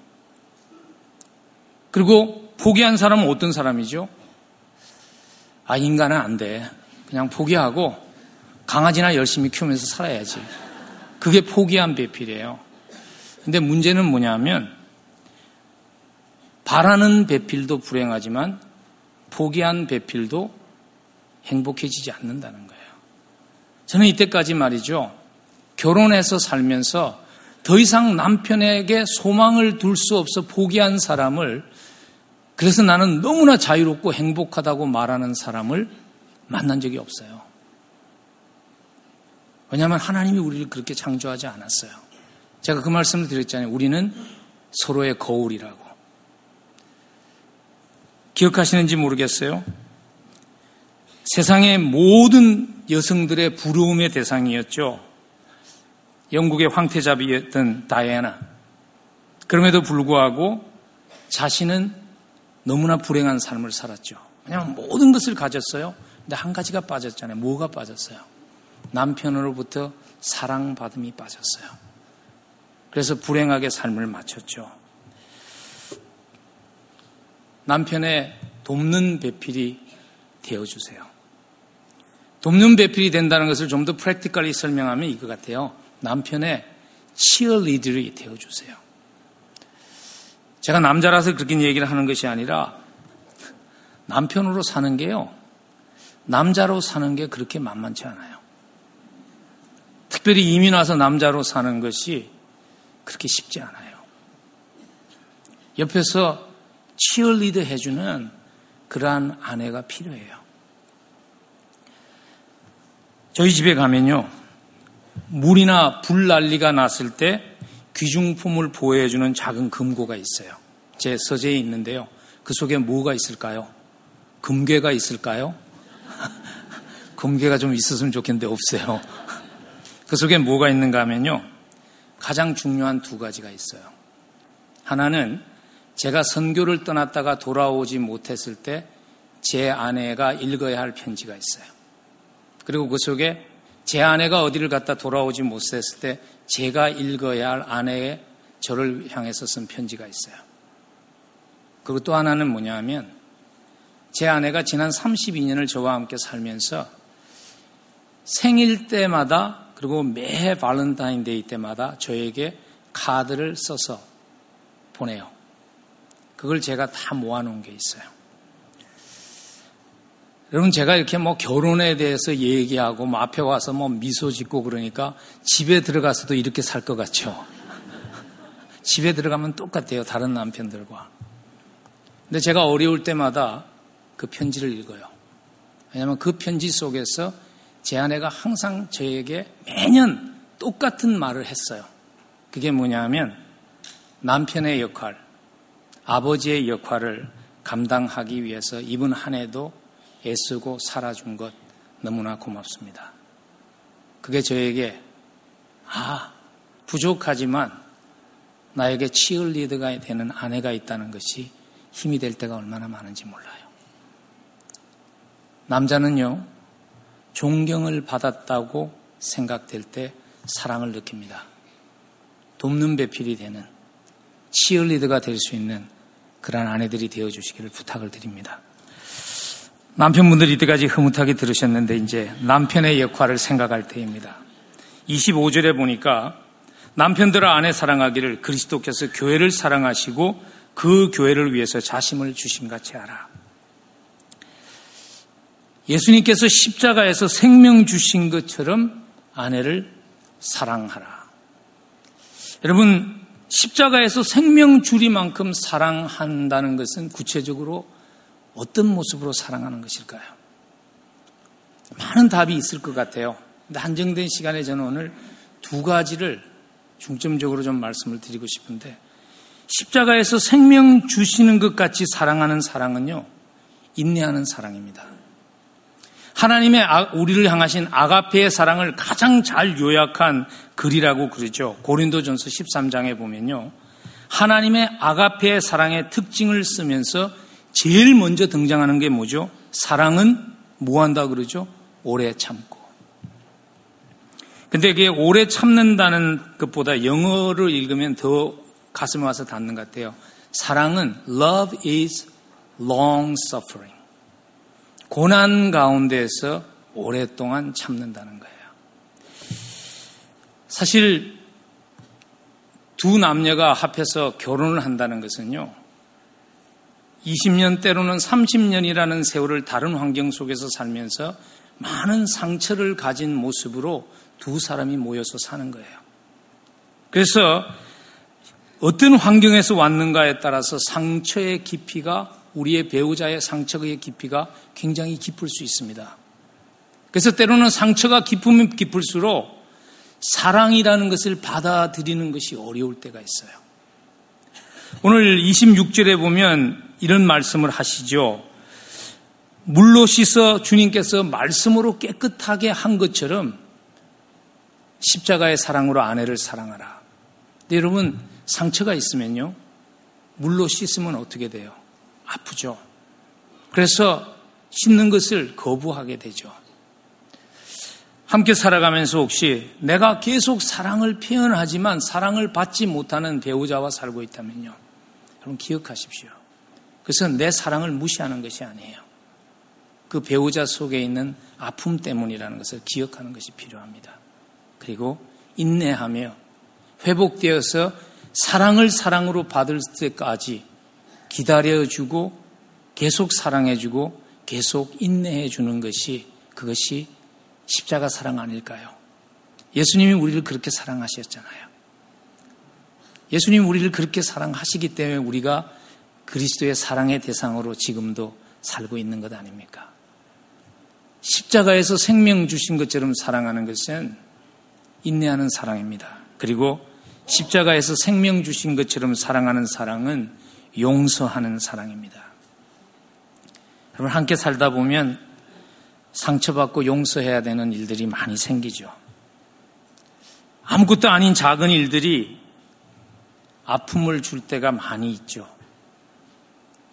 그리고 포기한 사람은 어떤 사람이죠? 아, 인간은 안 돼. 그냥 포기하고 강아지나 열심히 키우면서 살아야지. 그게 포기한 배필이에요. 근데 문제는 뭐냐면 바라는 배필도 불행하지만 포기한 배필도 행복해지지 않는다는 거예요. 저는 이때까지 말이죠. 결혼해서 살면서 더 이상 남편에게 소망을 둘 수 없어 포기한 사람을 그래서 나는 너무나 자유롭고 행복하다고 말하는 사람을 만난 적이 없어요. 왜냐하면 하나님이 우리를 그렇게 창조하지 않았어요. 제가 그 말씀을 드렸잖아요. 우리는 서로의 거울이라고. 기억하시는지 모르겠어요. 세상의 모든 여성들의 부러움의 대상이었죠. 영국의 황태자비였던 다이애나. 그럼에도 불구하고 자신은 너무나 불행한 삶을 살았죠. 왜냐하면 모든 것을 가졌어요. 근데 한 가지가 빠졌잖아요. 뭐가 빠졌어요? 남편으로부터 사랑받음이 빠졌어요. 그래서 불행하게 삶을 마쳤죠. 남편의 돕는 배필이 되어주세요. 돕는 배필이 된다는 것을 좀 더 프랙티컬리 설명하면 이거 같아요. 남편의 치어리들이 되어주세요. 제가 남자라서 그렇게 얘기를 하는 것이 아니라 남편으로 사는 게요. 남자로 사는 게 그렇게 만만치 않아요. 특별히 이민 와서 남자로 사는 것이 그렇게 쉽지 않아요. 옆에서 치얼리드 해주는 그러한 아내가 필요해요. 저희 집에 가면요. 물이나 불 난리가 났을 때 귀중품을 보호해주는 작은 금고가 있어요. 제 서재에 있는데요. 그 속에 뭐가 있을까요? 금괴가 있을까요? 금괴가 좀 있었으면 좋겠는데 없어요. 그 속에 뭐가 있는가 하면요. 가장 중요한 두 가지가 있어요. 하나는 제가 선교를 떠났다가 돌아오지 못했을 때 제 아내가 읽어야 할 편지가 있어요. 그리고 그 속에 제 아내가 어디를 갔다 돌아오지 못했을 때 제가 읽어야 할 아내의 저를 향해서 쓴 편지가 있어요. 그리고 또 하나는 뭐냐 하면 제 아내가 지난 32년을 저와 함께 살면서 생일 때마다 그리고 매 발렌타인데이 때마다 저에게 카드를 써서 보내요. 그걸 제가 다 모아놓은 게 있어요. 여러분 제가 이렇게 뭐 결혼에 대해서 얘기하고 뭐 앞에 와서 뭐 미소 짓고 그러니까 집에 들어가서도 이렇게 살 것 같죠. 집에 들어가면 똑같아요. 다른 남편들과. 근데 제가 어려울 때마다 그 편지를 읽어요. 왜냐하면 그 편지 속에서 제 아내가 항상 저에게 매년 똑같은 말을 했어요. 그게 뭐냐면 남편의 역할, 아버지의 역할을 감당하기 위해서 이분 한 해도 애쓰고 살아준 것 너무나 고맙습니다. 그게 저에게 아 부족하지만 나에게 치얼리드가 되는 아내가 있다는 것이 힘이 될 때가 얼마나 많은지 몰라요. 남자는요 존경을 받았다고 생각될 때 사랑을 느낍니다. 돕는 배필이 되는 치얼리드가 될 수 있는 그러한 아내들이 되어 주시기를 부탁을 드립니다. 남편분들이 이때까지 흐뭇하게 들으셨는데 이제 남편의 역할을 생각할 때입니다. 25절에 보니까 남편들을 아내 사랑하기를 그리스도께서 교회를 사랑하시고 그 교회를 위해서 자심을 주심같이 하라. 예수님께서 십자가에서 생명 주신 것처럼 아내를 사랑하라. 여러분, 십자가에서 생명 주리만큼 사랑한다는 것은 구체적으로 어떤 모습으로 사랑하는 것일까요? 많은 답이 있을 것 같아요. 근데 한정된 시간에 저는 오늘 두 가지를 중점적으로 좀 말씀을 드리고 싶은데, 십자가에서 생명 주시는 것 같이 사랑하는 사랑은요, 인내하는 사랑입니다. 하나님의 아, 우리를 향하신 아가페의 사랑을 가장 잘 요약한 글이라고 그러죠. 고린도전서 13장에 보면요. 하나님의 아가페의 사랑의 특징을 쓰면서 제일 먼저 등장하는 게 뭐죠? 사랑은 뭐 한다 그러죠? 오래 참고. 근데 이게 오래 참는다는 것보다 영어를 읽으면 더 가슴에 와서 닿는 것 같아요. 사랑은 love is long suffering. 고난 가운데에서 오랫동안 참는다는 거예요. 사실 두 남녀가 합해서 결혼을 한다는 것은요. 20년 때로는 30년이라는 세월을 다른 환경 속에서 살면서 많은 상처를 가진 모습으로 두 사람이 모여서 사는 거예요. 그래서 어떤 환경에서 왔는가에 따라서 상처의 깊이가 우리의 배우자의 상처의 깊이가 굉장히 깊을 수 있습니다. 그래서 때로는 상처가 깊으면 깊을수록 사랑이라는 것을 받아들이는 것이 어려울 때가 있어요. 오늘 26절에 보면 이런 말씀을 하시죠. 물로 씻어 주님께서 말씀으로 깨끗하게 한 것처럼 십자가의 사랑으로 아내를 사랑하라. 근데 여러분, 상처가 있으면요, 물로 씻으면 어떻게 돼요? 아프죠. 그래서 씻는 것을 거부하게 되죠. 함께 살아가면서 혹시 내가 계속 사랑을 표현하지만 사랑을 받지 못하는 배우자와 살고 있다면요. 여러분 기억하십시오. 그것은 내 사랑을 무시하는 것이 아니에요. 그 배우자 속에 있는 아픔 때문이라는 것을 기억하는 것이 필요합니다. 그리고 인내하며 회복되어서 사랑을 사랑으로 받을 때까지 기다려주고 계속 사랑해주고 계속 인내해주는 것이 그것이 십자가 사랑 아닐까요? 예수님이 우리를 그렇게 사랑하셨잖아요. 예수님 우리를 그렇게 사랑하시기 때문에 우리가 그리스도의 사랑의 대상으로 지금도 살고 있는 것 아닙니까? 십자가에서 생명 주신 것처럼 사랑하는 것은 인내하는 사랑입니다. 그리고 십자가에서 생명 주신 것처럼 사랑하는 사랑은 용서하는 사랑입니다. 여러분 함께 살다 보면 상처받고 용서해야 되는 일들이 많이 생기죠. 아무것도 아닌 작은 일들이 아픔을 줄 때가 많이 있죠.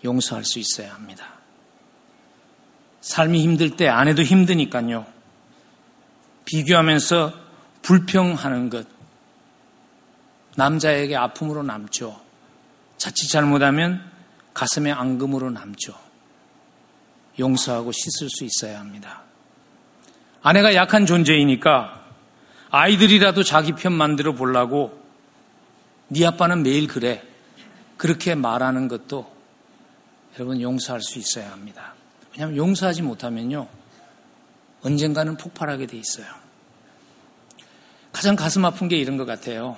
용서할 수 있어야 합니다. 삶이 힘들 때 아내도 힘드니까요. 비교하면서 불평하는 것. 남자에게 아픔으로 남죠. 자칫 잘못하면 가슴에 앙금으로 남죠. 용서하고 씻을 수 있어야 합니다. 아내가 약한 존재이니까 아이들이라도 자기 편 만들어 보려고 네 아빠는 매일 그래. 그렇게 말하는 것도 여러분 용서할 수 있어야 합니다. 왜냐하면 용서하지 못하면요. 언젠가는 폭발하게 돼 있어요. 가장 가슴 아픈 게 이런 것 같아요.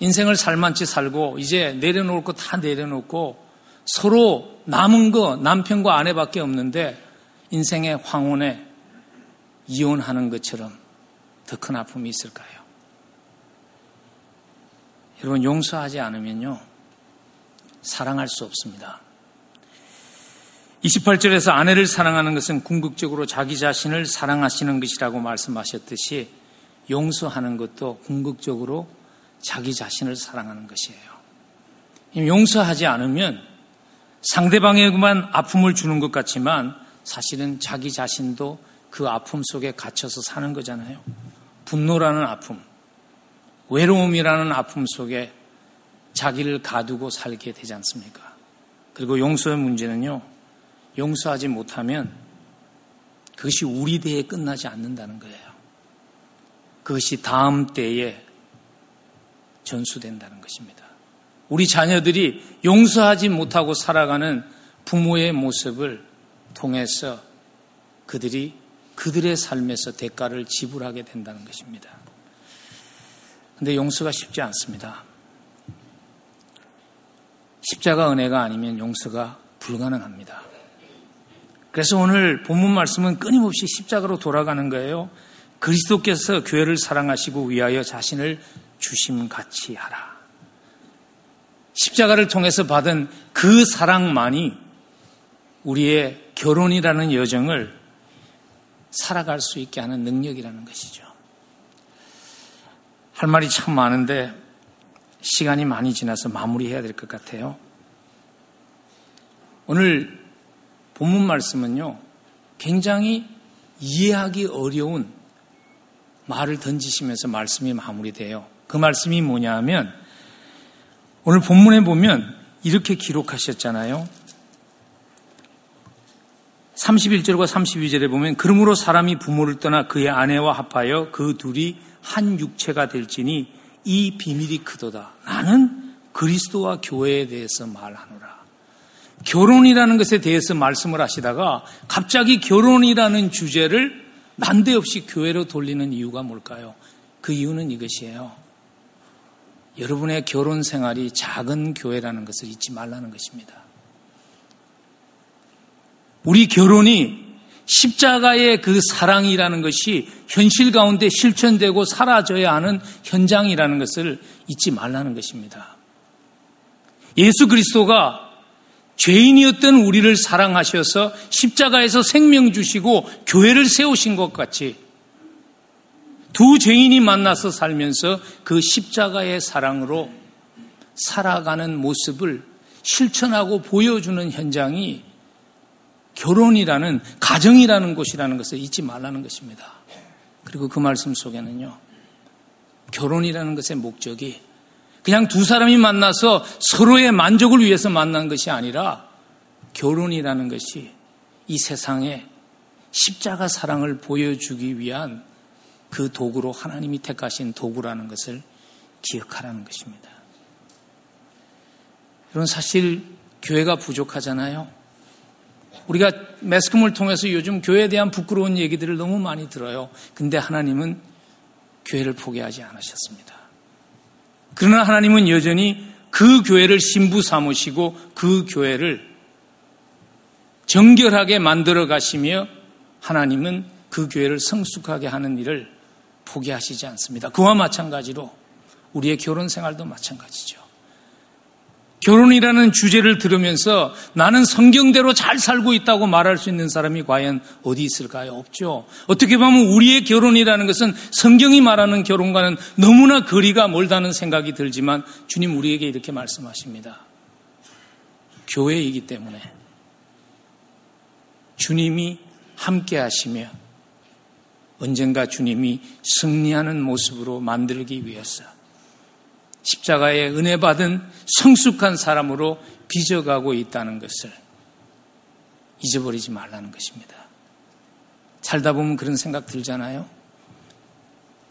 인생을 살만치 살고 이제 내려놓을 거 다 내려놓고 서로 남은 거 남편과 아내밖에 없는데 인생의 황혼에 이혼하는 것처럼 더 큰 아픔이 있을까요? 여러분 용서하지 않으면요 사랑할 수 없습니다. 28절에서 아내를 사랑하는 것은 궁극적으로 자기 자신을 사랑하시는 것이라고 말씀하셨듯이 용서하는 것도 궁극적으로 자기 자신을 사랑하는 것이에요. 용서하지 않으면 상대방에게만 아픔을 주는 것 같지만 사실은 자기 자신도 그 아픔 속에 갇혀서 사는 거잖아요. 분노라는 아픔, 외로움이라는 아픔 속에 자기를 가두고 살게 되지 않습니까? 그리고 용서의 문제는요, 용서하지 못하면 그것이 우리 대에 끝나지 않는다는 거예요. 그것이 다음 때에 전수된다는 것입니다. 우리 자녀들이 용서하지 못하고 살아가는 부모의 모습을 통해서 그들이 그들의 삶에서 대가를 지불하게 된다는 것입니다. 근데 용서가 쉽지 않습니다. 십자가 은혜가 아니면 용서가 불가능합니다. 그래서 오늘 본문 말씀은 끊임없이 십자가로 돌아가는 거예요. 그리스도께서 교회를 사랑하시고 위하여 자신을 주심 같이 하라. 십자가를 통해서 받은 그 사랑만이 우리의 결혼이라는 여정을 살아갈 수 있게 하는 능력이라는 것이죠. 할 말이 참 많은데 시간이 많이 지나서 마무리해야 될 것 같아요. 오늘 본문 말씀은요, 굉장히 이해하기 어려운 말을 던지시면서 말씀이 마무리돼요. 그 말씀이 뭐냐 하면, 오늘 본문에 보면 이렇게 기록하셨잖아요. 31절과 32절에 보면, 그러므로 사람이 부모를 떠나 그의 아내와 합하여 그 둘이 한 육체가 될지니 이 비밀이 크도다. 나는 그리스도와 교회에 대해서 말하노라. 결혼이라는 것에 대해서 말씀을 하시다가 갑자기 결혼이라는 주제를 난데없이 교회로 돌리는 이유가 뭘까요? 그 이유는 이것이에요. 여러분의 결혼 생활이 작은 교회라는 것을 잊지 말라는 것입니다. 우리 결혼이 십자가의 그 사랑이라는 것이 현실 가운데 실천되고 사라져야 하는 현장이라는 것을 잊지 말라는 것입니다. 예수 그리스도가 죄인이었던 우리를 사랑하셔서 십자가에서 생명 주시고 교회를 세우신 것 같이 두 죄인이 만나서 살면서 그 십자가의 사랑으로 살아가는 모습을 실천하고 보여주는 현장이 결혼이라는 가정이라는 곳이라는 것을 잊지 말라는 것입니다. 그리고 그 말씀 속에는요. 결혼이라는 것의 목적이 그냥 두 사람이 만나서 서로의 만족을 위해서 만난 것이 아니라 결혼이라는 것이 이 세상에 십자가 사랑을 보여주기 위한 그 도구로 하나님이 택하신 도구라는 것을 기억하라는 것입니다. 여러분 사실 교회가 부족하잖아요. 우리가 매스컴을 통해서 요즘 교회에 대한 부끄러운 얘기들을 너무 많이 들어요. 근데 하나님은 교회를 포기하지 않으셨습니다. 그러나 하나님은 여전히 그 교회를 신부 삼으시고 그 교회를 정결하게 만들어 가시며 하나님은 그 교회를 성숙하게 하는 일을 포기하시지 않습니다. 그와 마찬가지로 우리의 결혼 생활도 마찬가지죠. 결혼이라는 주제를 들으면서 나는 성경대로 잘 살고 있다고 말할 수 있는 사람이 과연 어디 있을까요? 없죠. 어떻게 보면 우리의 결혼이라는 것은 성경이 말하는 결혼과는 너무나 거리가 멀다는 생각이 들지만 주님 우리에게 이렇게 말씀하십니다. 교회이기 때문에 주님이 함께 하시며 언젠가 주님이 승리하는 모습으로 만들기 위해서 십자가의 은혜 받은 성숙한 사람으로 빚어가고 있다는 것을 잊어버리지 말라는 것입니다. 살다 보면 그런 생각 들잖아요.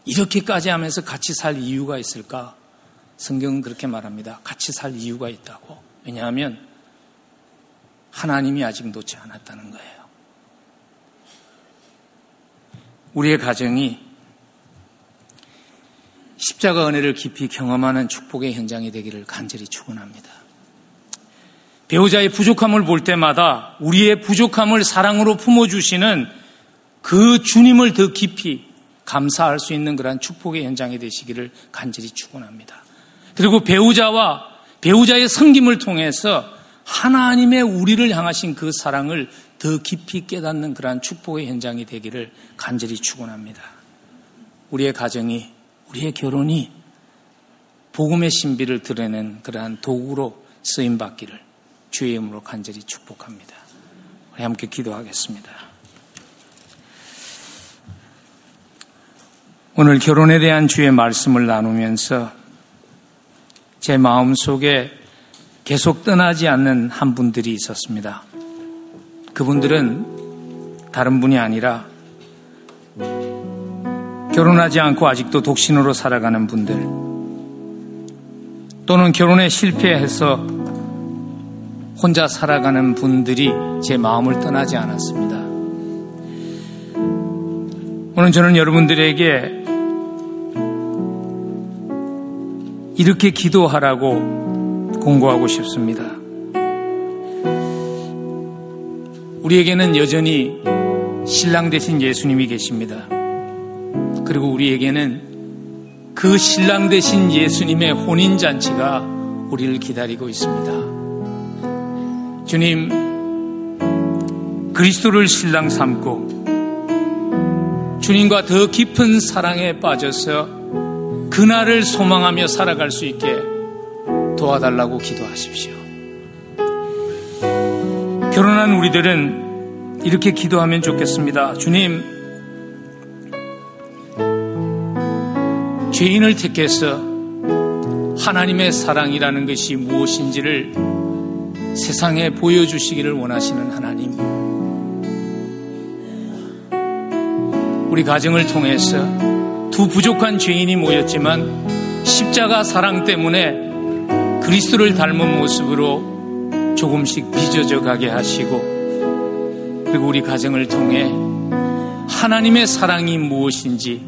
이렇게까지 하면서 같이 살 이유가 있을까? 성경은 그렇게 말합니다. 같이 살 이유가 있다고. 왜냐하면 하나님이 아직 놓지 않았다는 거예요. 우리의 가정이 십자가 은혜를 깊이 경험하는 축복의 현장이 되기를 간절히 축원합니다. 배우자의 부족함을 볼 때마다 우리의 부족함을 사랑으로 품어주시는 그 주님을 더 깊이 감사할 수 있는 그러한 축복의 현장이 되시기를 간절히 축원합니다. 그리고 배우자와 배우자의 성김을 통해서 하나님의 우리를 향하신 그 사랑을 더 깊이 깨닫는 그러한 축복의 현장이 되기를 간절히 축원합니다. 우리의 가정이 우리의 결혼이 복음의 신비를 드러내는 그러한 도구로 쓰임 받기를 주의 이름으로 간절히 축복합니다. 우리 함께 기도하겠습니다. 오늘 결혼에 대한 주의 말씀을 나누면서 제 마음 속에 계속 떠나지 않는 한 분들이 있었습니다. 그분들은 다른 분이 아니라 결혼하지 않고 아직도 독신으로 살아가는 분들 또는 결혼에 실패해서 혼자 살아가는 분들이 제 마음을 떠나지 않았습니다. 오늘 저는 여러분들에게 이렇게 기도하라고 공고하고 싶습니다. 우리에게는 여전히 신랑 대신 예수님이 계십니다. 그리고 우리에게는 그 신랑 대신 예수님의 혼인잔치가 우리를 기다리고 있습니다. 주님, 그리스도를 신랑 삼고 주님과 더 깊은 사랑에 빠져서 그날을 소망하며 살아갈 수 있게 도와달라고 기도하십시오. 결혼한 우리들은 이렇게 기도하면 좋겠습니다. 주님, 죄인을 택해서 하나님의 사랑이라는 것이 무엇인지를 세상에 보여주시기를 원하시는 하나님. 우리 가정을 통해서 두 부족한 죄인이 모였지만 십자가 사랑 때문에 그리스도를 닮은 모습으로 조금씩 빚어져 가게 하시고 그리고 우리 가정을 통해 하나님의 사랑이 무엇인지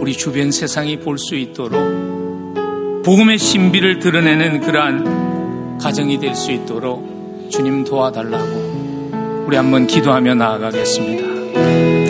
우리 주변 세상이 볼 수 있도록 복음의 신비를 드러내는 그러한 가정이 될 수 있도록 주님 도와달라고 우리 한번 기도하며 나아가겠습니다.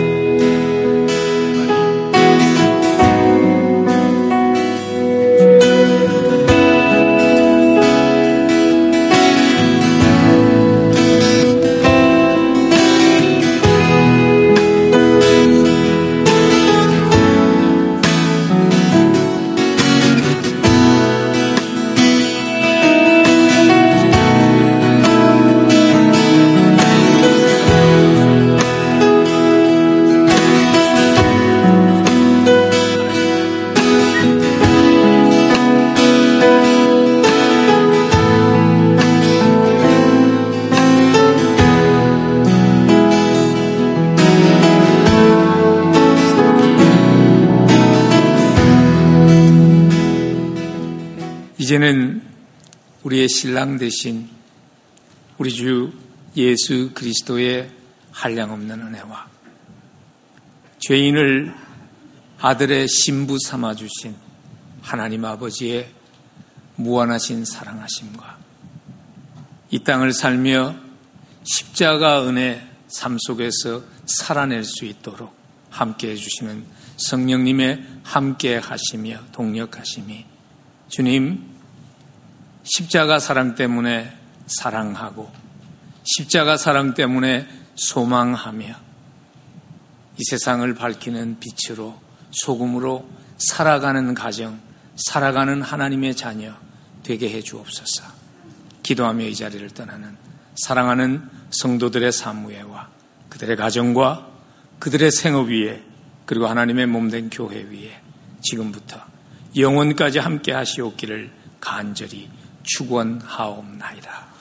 우리의 신랑 대신 우리 주 예수 그리스도의 한량없는 은혜와 죄인을 아들의 신부 삼아 주신 하나님 아버지의 무한하신 사랑하심과 이 땅을 살며 십자가 은혜 삶 속에서 살아낼 수 있도록 함께 해주시는 성령님의 함께 하시며 동력하심이 주님 십자가 사랑 때문에 사랑하고 십자가 사랑 때문에 소망하며 이 세상을 밝히는 빛으로 소금으로 살아가는 가정, 살아가는 하나님의 자녀 되게 해 주옵소서. 기도하며 이 자리를 떠나는 사랑하는 성도들의 사무회와 그들의 가정과 그들의 생업 위에 그리고 하나님의 몸된 교회 위에 지금부터 영원까지 함께 하시옵기를 간절히 축원하옵나이다.